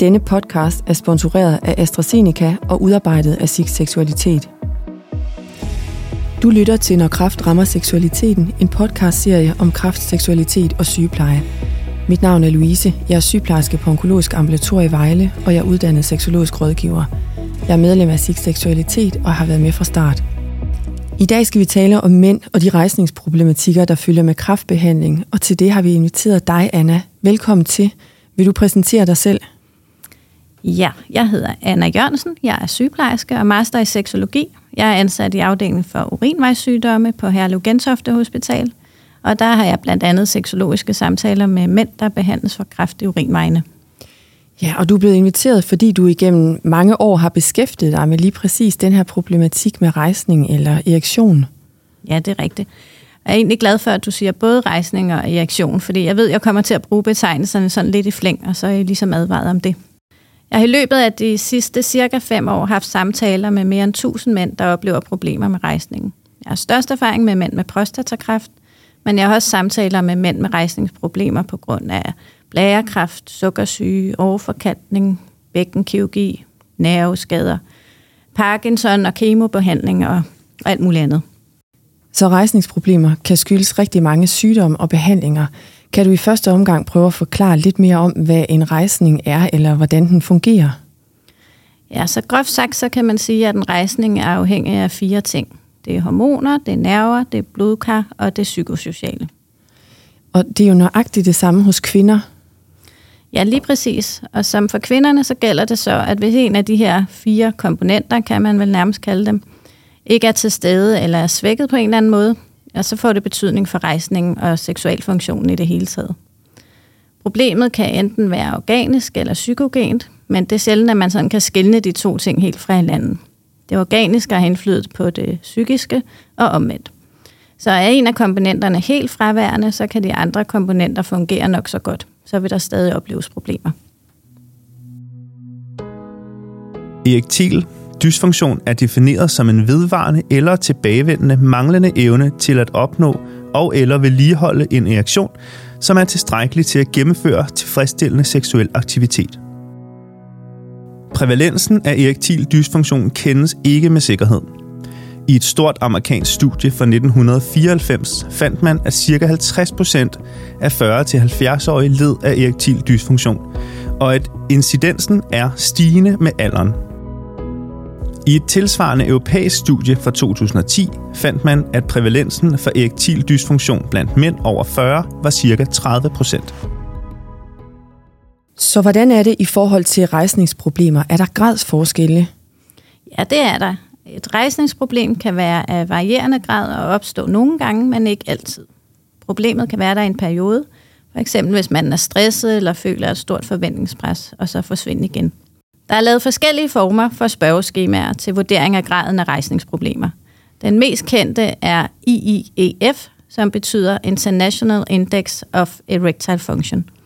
Denne podcast er sponsoreret af AstraZeneca og udarbejdet af SIG Seksualitet. Du lytter til Når Kraft rammer seksualiteten, en podcastserie om kraft, seksualitet og sygepleje. Mit navn er Louise, jeg er sygeplejerske på Onkologisk Ambulator i Vejle, og jeg er uddannet seksologisk rådgiver. Jeg er medlem af SIG Seksualitet og har været med fra start. I dag skal vi tale om mænd og de rejsningsproblematikker, der følger med kraftbehandling, og til det har vi inviteret dig, Anna. Velkommen til. Vil du præsentere dig selv? Ja, jeg hedder Anna Jørgensen. Jeg er sygeplejerske og master i seksologi. Jeg er ansat i afdelingen for urinvejssygdomme på Herlev Gentofte Hospital. Og der har jeg blandt andet seksologiske samtaler med mænd, der behandles for kræft i urinvejene. Ja, og du er blevet inviteret, fordi du igennem mange år har beskæftiget dig med lige præcis den her problematik med rejsning eller erektion. Ja, det er rigtigt. Jeg er egentlig glad for, at du siger både rejsning og erektion, fordi jeg ved, jeg kommer til at bruge betegnelserne sådan lidt i flæng, og så er jeg ligesom advaret om det. Jeg har i løbet af de sidste cirka fem år haft samtaler med mere end 1000 mænd, der oplever problemer med rejsningen. Jeg har størst erfaring med mænd med prostatakræft, men jeg har også samtaler med mænd med rejsningsproblemer på grund af blærekræft, sukkersyge, overforkantning, bækkenkirurgi, nerveskader, Parkinson og kemobehandling og alt muligt andet. Så rejsningsproblemer kan skyldes rigtig mange sygdomme og behandlinger. Kan du i første omgang prøve at forklare lidt mere om, hvad en rejsning er, eller hvordan den fungerer? Ja, så groft sagt, så kan man sige, at en rejsning er afhængig af fire ting. Det er hormoner, det er nerver, det er blodkar og det er psykosociale. Og det er jo nøjagtigt det samme hos kvinder. Ja, lige præcis. Og som for kvinderne, så gælder det så, at hvis en af de her fire komponenter, kan man vel nærmest kalde dem, ikke er til stede eller er svækket på en eller anden måde, og så får det betydning for rejsningen og seksualfunktionen i det hele taget. Problemet kan enten være organisk eller psykogent, men det er sjældent, at man sådan kan skille de to ting helt fra hinanden. Det organiske har indflydet på det psykiske og omvendt. Så er en af komponenterne helt fraværende, så kan de andre komponenter fungere nok så godt. Så vil der stadig opleves problemer. Erektil dysfunktion er defineret som en vedvarende eller tilbagevendende manglende evne til at opnå og eller vedligeholde en erektion, som er tilstrækkelig til at gennemføre tilfredsstillende seksuel aktivitet. Prævalensen af erektil dysfunktion kendes ikke med sikkerhed. I et stort amerikansk studie fra 1994 fandt man, at ca. 50% af 40-70-årige led af erektil dysfunktion, og at incidensen er stigende med alderen. I et tilsvarende europæisk studie fra 2010 fandt man, at prævalensen for erektil dysfunktion blandt mænd over 40 var ca. 30 procent. Så hvordan er det i forhold til rejsningsproblemer? Er der gradsforskelle? Ja, det er der. Et rejsningsproblem kan være af varierende grad og opstå nogle gange, men ikke altid. Problemet kan være der i en periode, for eksempel hvis man er stresset eller føler et stort forventningspres, og så forsvinde igen. Der er lavet forskellige former for spørgeskemaer til vurdering af graden af rejsningsproblemer. Den mest kendte er IIEF, som betyder International Index of Erectile Function –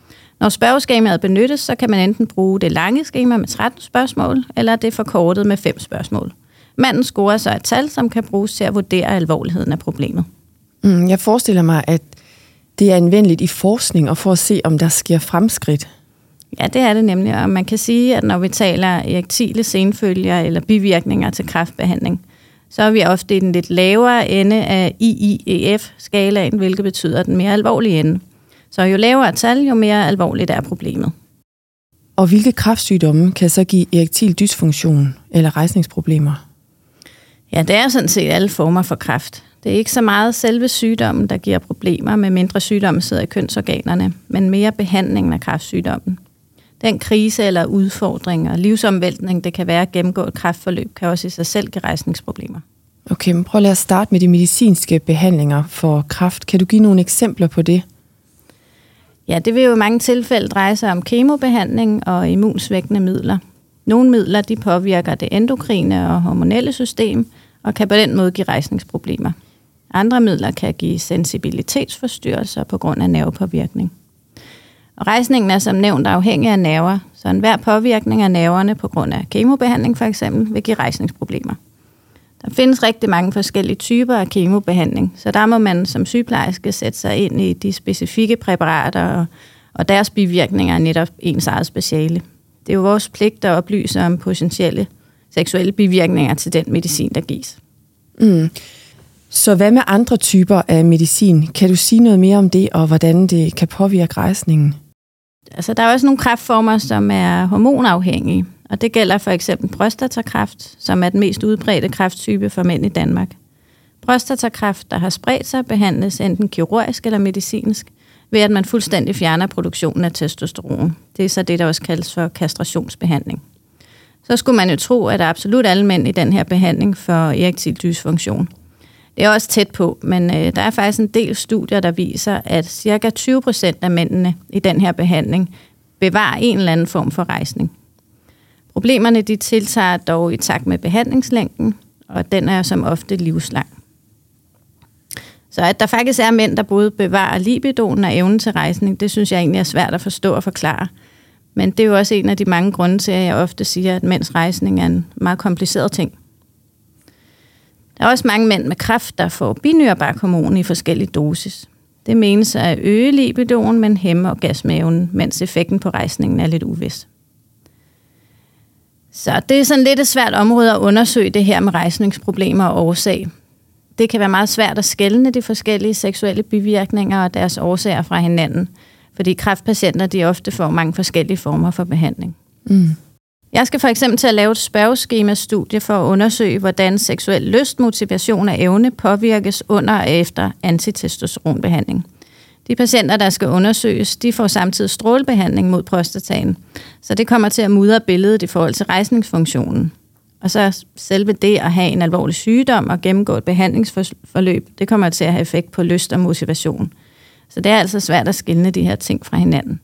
når spørgeskemaet benyttes, så kan man enten bruge det lange skema med 13 spørgsmål, eller det forkortet med 5 spørgsmål. Manden scorer så et tal, som kan bruges til at vurdere alvorligheden af problemet. Mm, jeg forestiller mig, at det er anvendeligt i forskning og for at se, om der sker fremskridt. Ja, det er det nemlig, og man kan sige, at når vi taler erektile senfølger eller bivirkninger til kræftbehandling, så er vi ofte i den lidt lavere ende af IIEF-skalaen, hvilket betyder den mere alvorlige ende. Så jo lavere tal, jo mere alvorligt er problemet. Og hvilke kræftsygdomme kan så give erektil dysfunktion eller rejsningsproblemer? Ja, det er sådan set alle former for kræft. Det er ikke så meget selve sygdommen, der giver problemer, med mindre sygdommen sidder i kønsorganerne, men mere behandlingen af kræftsygdommen. Den krise eller udfordring og livsomvæltning, det kan være at gennemgå et kræftforløb, kan også i sig selv give rejsningsproblemer. Okay, men prøv lige at starte med de medicinske behandlinger for kræft. Kan du give nogle eksempler på det? Ja, det vil jo i mange tilfælde dreje sig om kemobehandling og immunsvækkende midler. Nogle midler de påvirker det endokrine og hormonelle system og kan på den måde give rejsningsproblemer. Andre midler kan give sensibilitetsforstyrrelser på grund af nervepåvirkning. Og rejsningen er som nævnt afhængig af nerver, så enhver påvirkning af nerverne på grund af kemobehandling for eksempel vil give rejsningsproblemer. Der findes rigtig mange forskellige typer af kemobehandling, så der må man som sygeplejerske sætte sig ind i de specifikke præparater og, og deres bivirkninger er netop ens eget speciale. Det er jo vores pligt at oplyse om potentielle seksuelle bivirkninger til den medicin, der gives. Mm. Så hvad med andre typer af medicin? Kan du sige noget mere om det, og hvordan det kan påvirke rejsningen? Altså, der er også nogle kræftformer, som er hormonafhængige, og det gælder for eksempel prostatakræft, som er den mest udbredte kræfttype for mænd i Danmark. Prostatakræft, der har spredt sig, behandles enten kirurgisk eller medicinsk, ved at man fuldstændig fjerner produktionen af testosteron. Det er så det, der også kaldes for kastrationsbehandling. Så skulle man jo tro, at absolut alle mænd i den her behandling for erektil dysfunktion. Det er også tæt på, men øh, der er faktisk en del studier, der viser, at ca. 20 procent af mændene i den her behandling bevarer en eller anden form for rejsning. Problemerne de tiltager dog i takt med behandlingslængden, og den er som ofte livslang. Så at der faktisk er mænd, der både bevarer libidoen og evnen til rejsning, det synes jeg egentlig er svært at forstå og forklare. Men det er jo også en af de mange grunde til, at jeg ofte siger, at mænds rejsning er en meget kompliceret ting. Der er også mange mænd med kræft, der får binyrbarkhormon i forskellige dosis. Det menes at øge libidoen, men hæmme orgasmeevnen, mens effekten på rejsningen er lidt uvis. Så det er sådan lidt et svært område at undersøge det her med rejsningsproblemer og årsag. Det kan være meget svært at skelne de forskellige seksuelle bivirkninger og deres årsager fra hinanden, fordi kræftpatienter de ofte får mange forskellige former for behandling. Mm. Jeg skal for eksempel til at lave et spørgeskema-studie for at undersøge, hvordan seksuel lyst, motivation og evne påvirkes under og efter antitestosteronbehandling. De patienter, der skal undersøges, de får samtidig strålebehandling mod prostataen, så det kommer til at mudre billedet i forhold til rejsningsfunktionen. Og så selve det at have en alvorlig sygdom og gennemgå et behandlingsforløb, det kommer til at have effekt på lyst og motivation. Så det er altså svært at skille de her ting fra hinanden.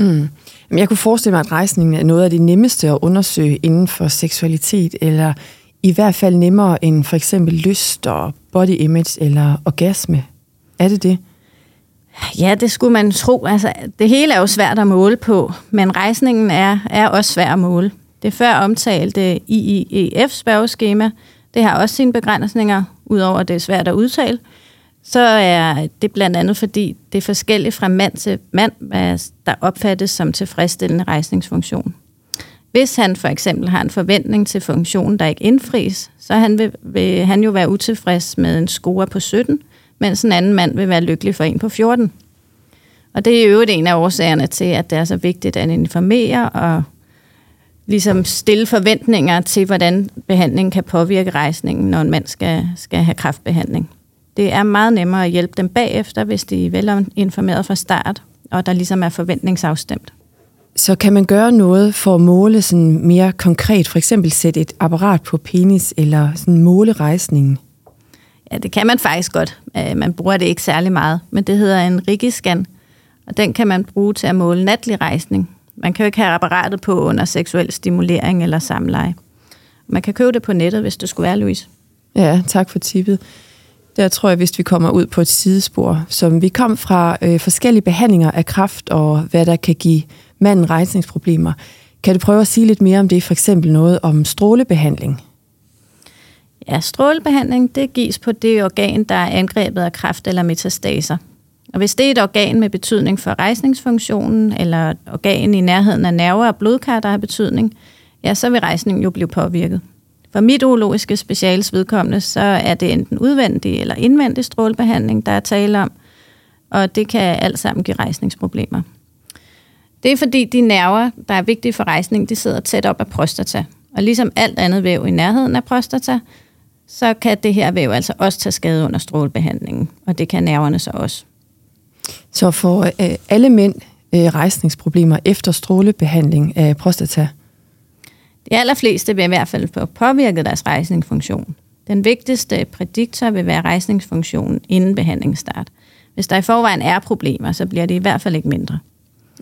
Mm. Jeg kunne forestille mig, at rejsningen er noget af det nemmeste at undersøge inden for seksualitet, eller i hvert fald nemmere end for eksempel lyst og body image eller orgasme. Er det det? Ja, det skulle man tro. Altså, det hele er jo svært at måle på, men rejsningen er, er også svær at måle. Det før omtalte IIEF-spørgeskema, det har også sine begrænsninger, udover at det er svært at udtale. Så er det blandt andet, fordi det er forskelligt fra mand til mand, der opfattes som tilfredsstillende rejsningsfunktion. Hvis han for eksempel har en forventning til funktionen, der ikke indfries, så han vil, vil han jo være utilfreds med en score på 17, mens en anden mand vil være lykkelig for en på 14. Og det er jo en af årsagerne til, at det er så vigtigt at informere og ligesom stille forventninger til, hvordan behandlingen kan påvirke rejsningen, når en mand skal, skal have kraftbehandling. Det er meget nemmere at hjælpe dem bagefter, hvis de er velinformeret fra start, og der ligesom er forventningsafstemt. Så kan man gøre noget for at måle sådan mere konkret, for eksempel sætte et apparat på penis, eller sådan måle rejsningen? Ja, det kan man faktisk godt. Øh, man bruger det ikke særlig meget, men det hedder en rigiscan, og den kan man bruge til at måle natlig rejsning. Man kan jo ikke have apparatet på under seksuel stimulering eller samleje. Man kan købe det på nettet, hvis det skulle være, Louise. Ja, tak for tippet. Der tror jeg, hvis vi kommer ud på et sidespor, som vi kom fra øh, forskellige behandlinger af kræft og hvad der kan give manden rejsningsproblemer. Kan du prøve at sige lidt mere om det, for eksempel noget om strålebehandling? Ja, strålebehandling det gives på det organ, der er angrebet af kræft eller metastaser. Og hvis det er et organ med betydning for rejsningsfunktionen, eller et organ i nærheden af nerver og blodkar, der har betydning, ja, så vil rejsningen jo blive påvirket. For mit urologiske specials vedkommende, så er det enten udvendig eller indvendig strålebehandling, der er tale om, og det kan alt sammen give rejsningsproblemer. Det er fordi de nerver, der er vigtige for rejsning, de sidder tæt op af prostata. Og ligesom alt andet væv i nærheden af prostata, så kan det her væv altså også tage skade under strålebehandlingen, og det kan nerverne så også. Så for øh, alle mænd øh, rejsningsproblemer efter strålebehandling af prostata? De allerfleste vil i hvert fald få påvirket deres rejsningsfunktion. Den vigtigste prædiktor vil være rejsningsfunktionen inden behandlingsstart. Hvis der i forvejen er problemer, så bliver det i hvert fald ikke mindre.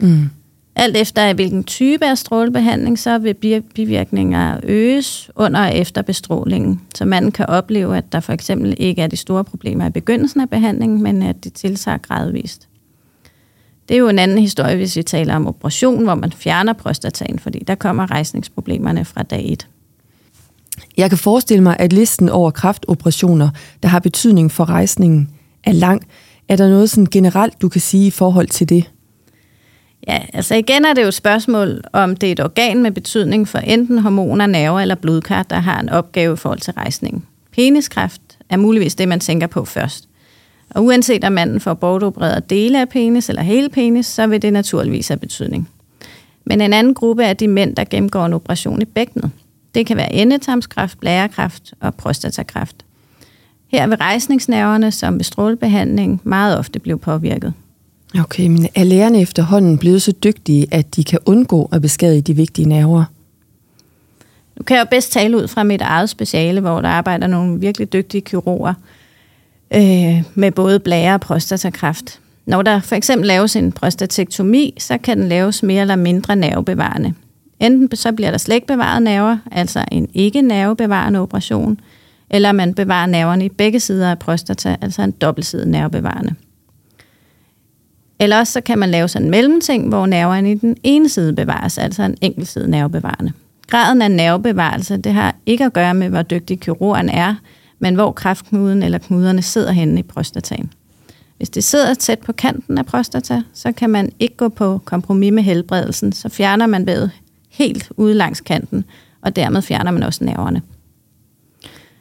Mm. Alt efter hvilken type af strålebehandling, så vil bivirkninger øges under og efter bestrålingen. Så man kan opleve, at der for eksempel ikke er de store problemer i begyndelsen af behandlingen, men at de tiltager gradvist. Det er jo en anden historie, hvis vi taler om operation, hvor man fjerner prostataen, fordi der kommer rejsningsproblemerne fra dag 1. Jeg kan forestille mig, at listen over kraftoperationer, der har betydning for rejsningen, er lang. Er der noget sådan generelt, du kan sige i forhold til det? Ja, altså igen er det jo et spørgsmål, om det er et organ med betydning for enten hormoner, nerver eller blodkar, der har en opgave i forhold til rejsning. Peniskræft er muligvis det, man tænker på først. Og uanset om manden får bortopereret dele af penis eller hele penis, så vil det naturligvis have betydning. Men en anden gruppe er de mænd, der gennemgår en operation i bækkenet. Det kan være endetarmskræft, blærekræft og prostatakræft. Her vil rejsningsnerverne, som ved strålebehandling, meget ofte blive påvirket. Okay, men er lægerne efterhånden blevet så dygtige, at de kan undgå at beskadige de vigtige nerver? Nu kan jeg jo bedst tale ud fra mit eget speciale, hvor der arbejder nogle virkelig dygtige kirurger øh, med både blære og prostatakræft. Når der for eksempel laves en prostatektomi, så kan den laves mere eller mindre nervebevarende. Enten så bliver der slet ikke bevaret nerver, altså en ikke nervebevarende operation, eller man bevarer nerverne i begge sider af prostata, altså en dobbeltsidig nervebevarende. Eller også så kan man lave sådan en mellemting, hvor nerverne i den ene side bevares, altså en enkelt side nervebevarende. Graden af nervebevarelse, det har ikke at gøre med, hvor dygtig kirurgen er, men hvor kræftknuden eller knuderne sidder henne i prostataen. Hvis det sidder tæt på kanten af prostata, så kan man ikke gå på kompromis med helbredelsen, så fjerner man vævet helt ude langs kanten, og dermed fjerner man også nerverne.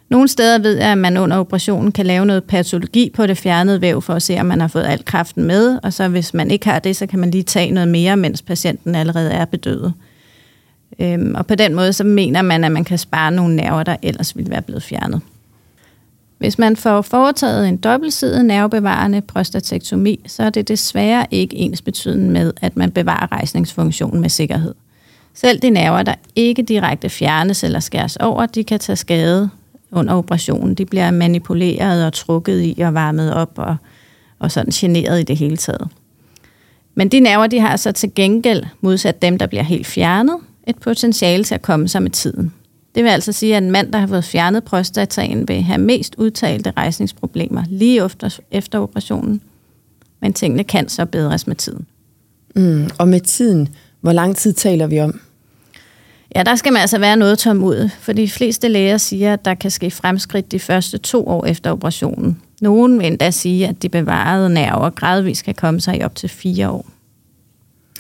Nogle steder ved jeg, at man under operationen kan lave noget patologi på det fjernede væv, for at se, om man har fået alt kraften med, og så hvis man ikke har det, så kan man lige tage noget mere, mens patienten allerede er bedøvet. Øhm, og på den måde, så mener man, at man kan spare nogle nerver, der ellers ville være blevet fjernet. Hvis man får foretaget en dobbeltsidig nervebevarende prostatektomi, så er det desværre ikke ens betydende med, at man bevarer rejsningsfunktionen med sikkerhed. Selv de nerver, der ikke direkte fjernes eller skæres over, de kan tage skade under operationen. De bliver manipuleret og trukket i og varmet op og, og sådan generet i det hele taget. Men de nerver, de har så til gengæld, modsat dem, der bliver helt fjernet, et potentiale til at komme sig med tiden. Det vil altså sige, at en mand, der har fået fjernet prostataen, vil have mest udtalte rejsningsproblemer lige efter, efter operationen. Men tingene kan så bedres med tiden. Mm, og med tiden, hvor lang tid taler vi om? Ja, der skal man altså være noget tålmodig, for de fleste læger siger, at der kan ske fremskridt de første to år efter operationen. Nogen vil endda sige, at de bevarede nerver gradvist kan komme sig i op til fire år.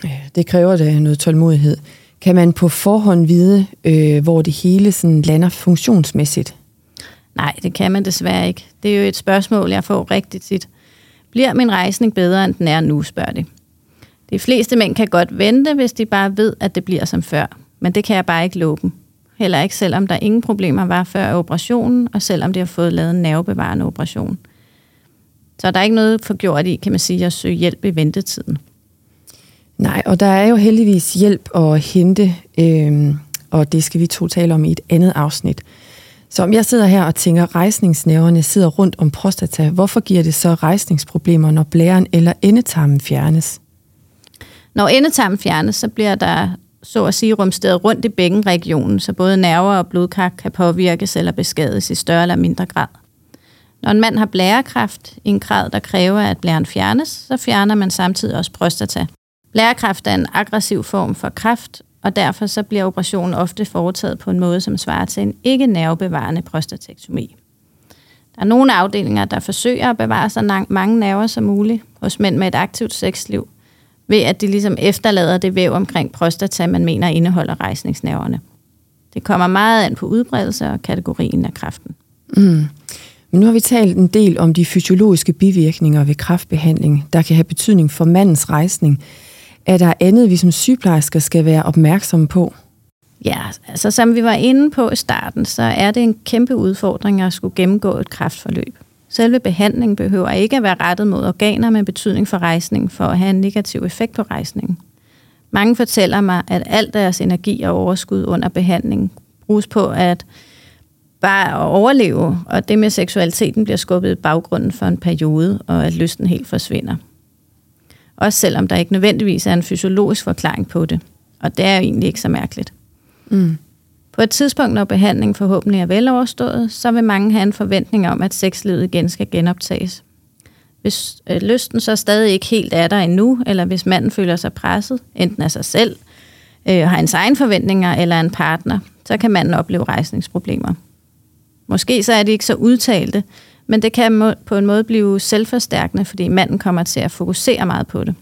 Ja, det kræver da noget tålmodighed. Kan man på forhånd vide, øh, hvor det hele sådan lander funktionsmæssigt? Nej, det kan man desværre ikke. Det er jo et spørgsmål, jeg får rigtig tit. Bliver min rejsning bedre, end den er nu, spørger de. De fleste mænd kan godt vente, hvis de bare ved, at det bliver som før. Men det kan jeg bare ikke love dem. Heller ikke, selvom der ingen problemer var før operationen, og selvom de har fået lavet en nervebevarende operation. Så der er ikke noget forgjort i, kan man sige, at søge hjælp i ventetiden. Nej, og der er jo heldigvis hjælp at hente, øh, og det skal vi to tale om i et andet afsnit. Så om jeg sidder her og tænker, at rejsningsnæverne sidder rundt om prostata, hvorfor giver det så rejsningsproblemer, når blæren eller endetarmen fjernes? Når endetarmen fjernes, så bliver der så at sige rumsteret rundt i bækkenregionen, så både nerver og blodkar kan påvirkes eller beskades i større eller mindre grad. Når en mand har blærekræft i en grad, der kræver, at blæren fjernes, så fjerner man samtidig også prostata. Blærekræft er en aggressiv form for kræft, og derfor så bliver operationen ofte foretaget på en måde, som svarer til en ikke nervebevarende prostatektomi. Der er nogle afdelinger, der forsøger at bevare så mange nerver som muligt hos mænd med et aktivt sexliv, ved at de ligesom efterlader det væv omkring prostata, man mener indeholder rejsningsnerverne. Det kommer meget an på udbredelse og kategorien af kræften. Mm. Men nu har vi talt en del om de fysiologiske bivirkninger ved kræftbehandling, der kan have betydning for mandens rejsning. Er der andet, vi som sygeplejersker skal være opmærksomme på? Ja, altså som vi var inde på i starten, så er det en kæmpe udfordring at skulle gennemgå et kræftforløb. Selve behandlingen behøver ikke at være rettet mod organer med betydning for rejsning for at have en negativ effekt på rejsningen. Mange fortæller mig, at al deres energi og overskud under behandling bruges på at bare at overleve, og det med seksualiteten bliver skubbet i baggrunden for en periode, og at lysten helt forsvinder. Også selvom der ikke nødvendigvis er en fysiologisk forklaring på det. Og det er jo egentlig ikke så mærkeligt. Mm. På et tidspunkt, når behandlingen forhåbentlig er veloverstået, så vil mange have en forventning om, at sexlivet igen skal genoptages. Hvis øh, lysten så stadig ikke helt er der endnu, eller hvis manden føler sig presset, enten af sig selv, øh, har hans egen forventninger eller en partner, så kan manden opleve rejsningsproblemer. Måske så er de ikke så udtalte, men det kan på en måde blive selvforstærkende, fordi manden kommer til at fokusere meget på det.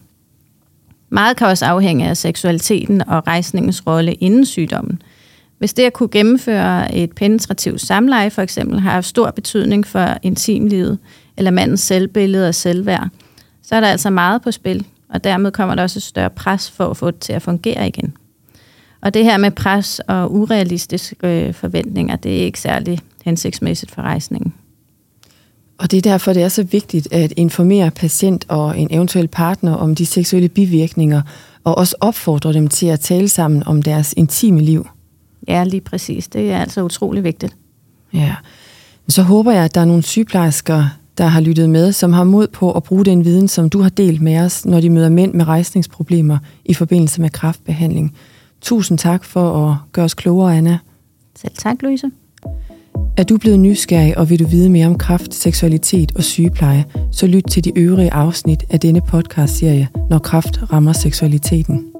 Meget kan også afhænge af seksualiteten og rejsningens rolle inden sygdommen. Hvis det at kunne gennemføre et penetrativt samleje for eksempel har haft stor betydning for intimlivet eller mandens selvbillede og selvværd, så er der altså meget på spil, og dermed kommer der også et større pres for at få det til at fungere igen. Og det her med pres og urealistiske øh, forventninger, det er ikke særlig hensigtsmæssigt for rejsningen. Og det er derfor, det er så vigtigt at informere patient og en eventuel partner om de seksuelle bivirkninger, og også opfordre dem til at tale sammen om deres intime liv. Ja, lige præcis. Det er altså utrolig vigtigt. Ja. Så håber jeg, at der er nogle sygeplejersker, der har lyttet med, som har mod på at bruge den viden, som du har delt med os, når de møder mænd med rejsningsproblemer i forbindelse med kraftbehandling. Tusind tak for at gøre os klogere, Anna. Selv tak, Louise. Er du blevet nysgerrig, og vil du vide mere om kraft, seksualitet og sygepleje, så lyt til de øvrige afsnit af denne podcast-serie, Når kraft rammer seksualiteten.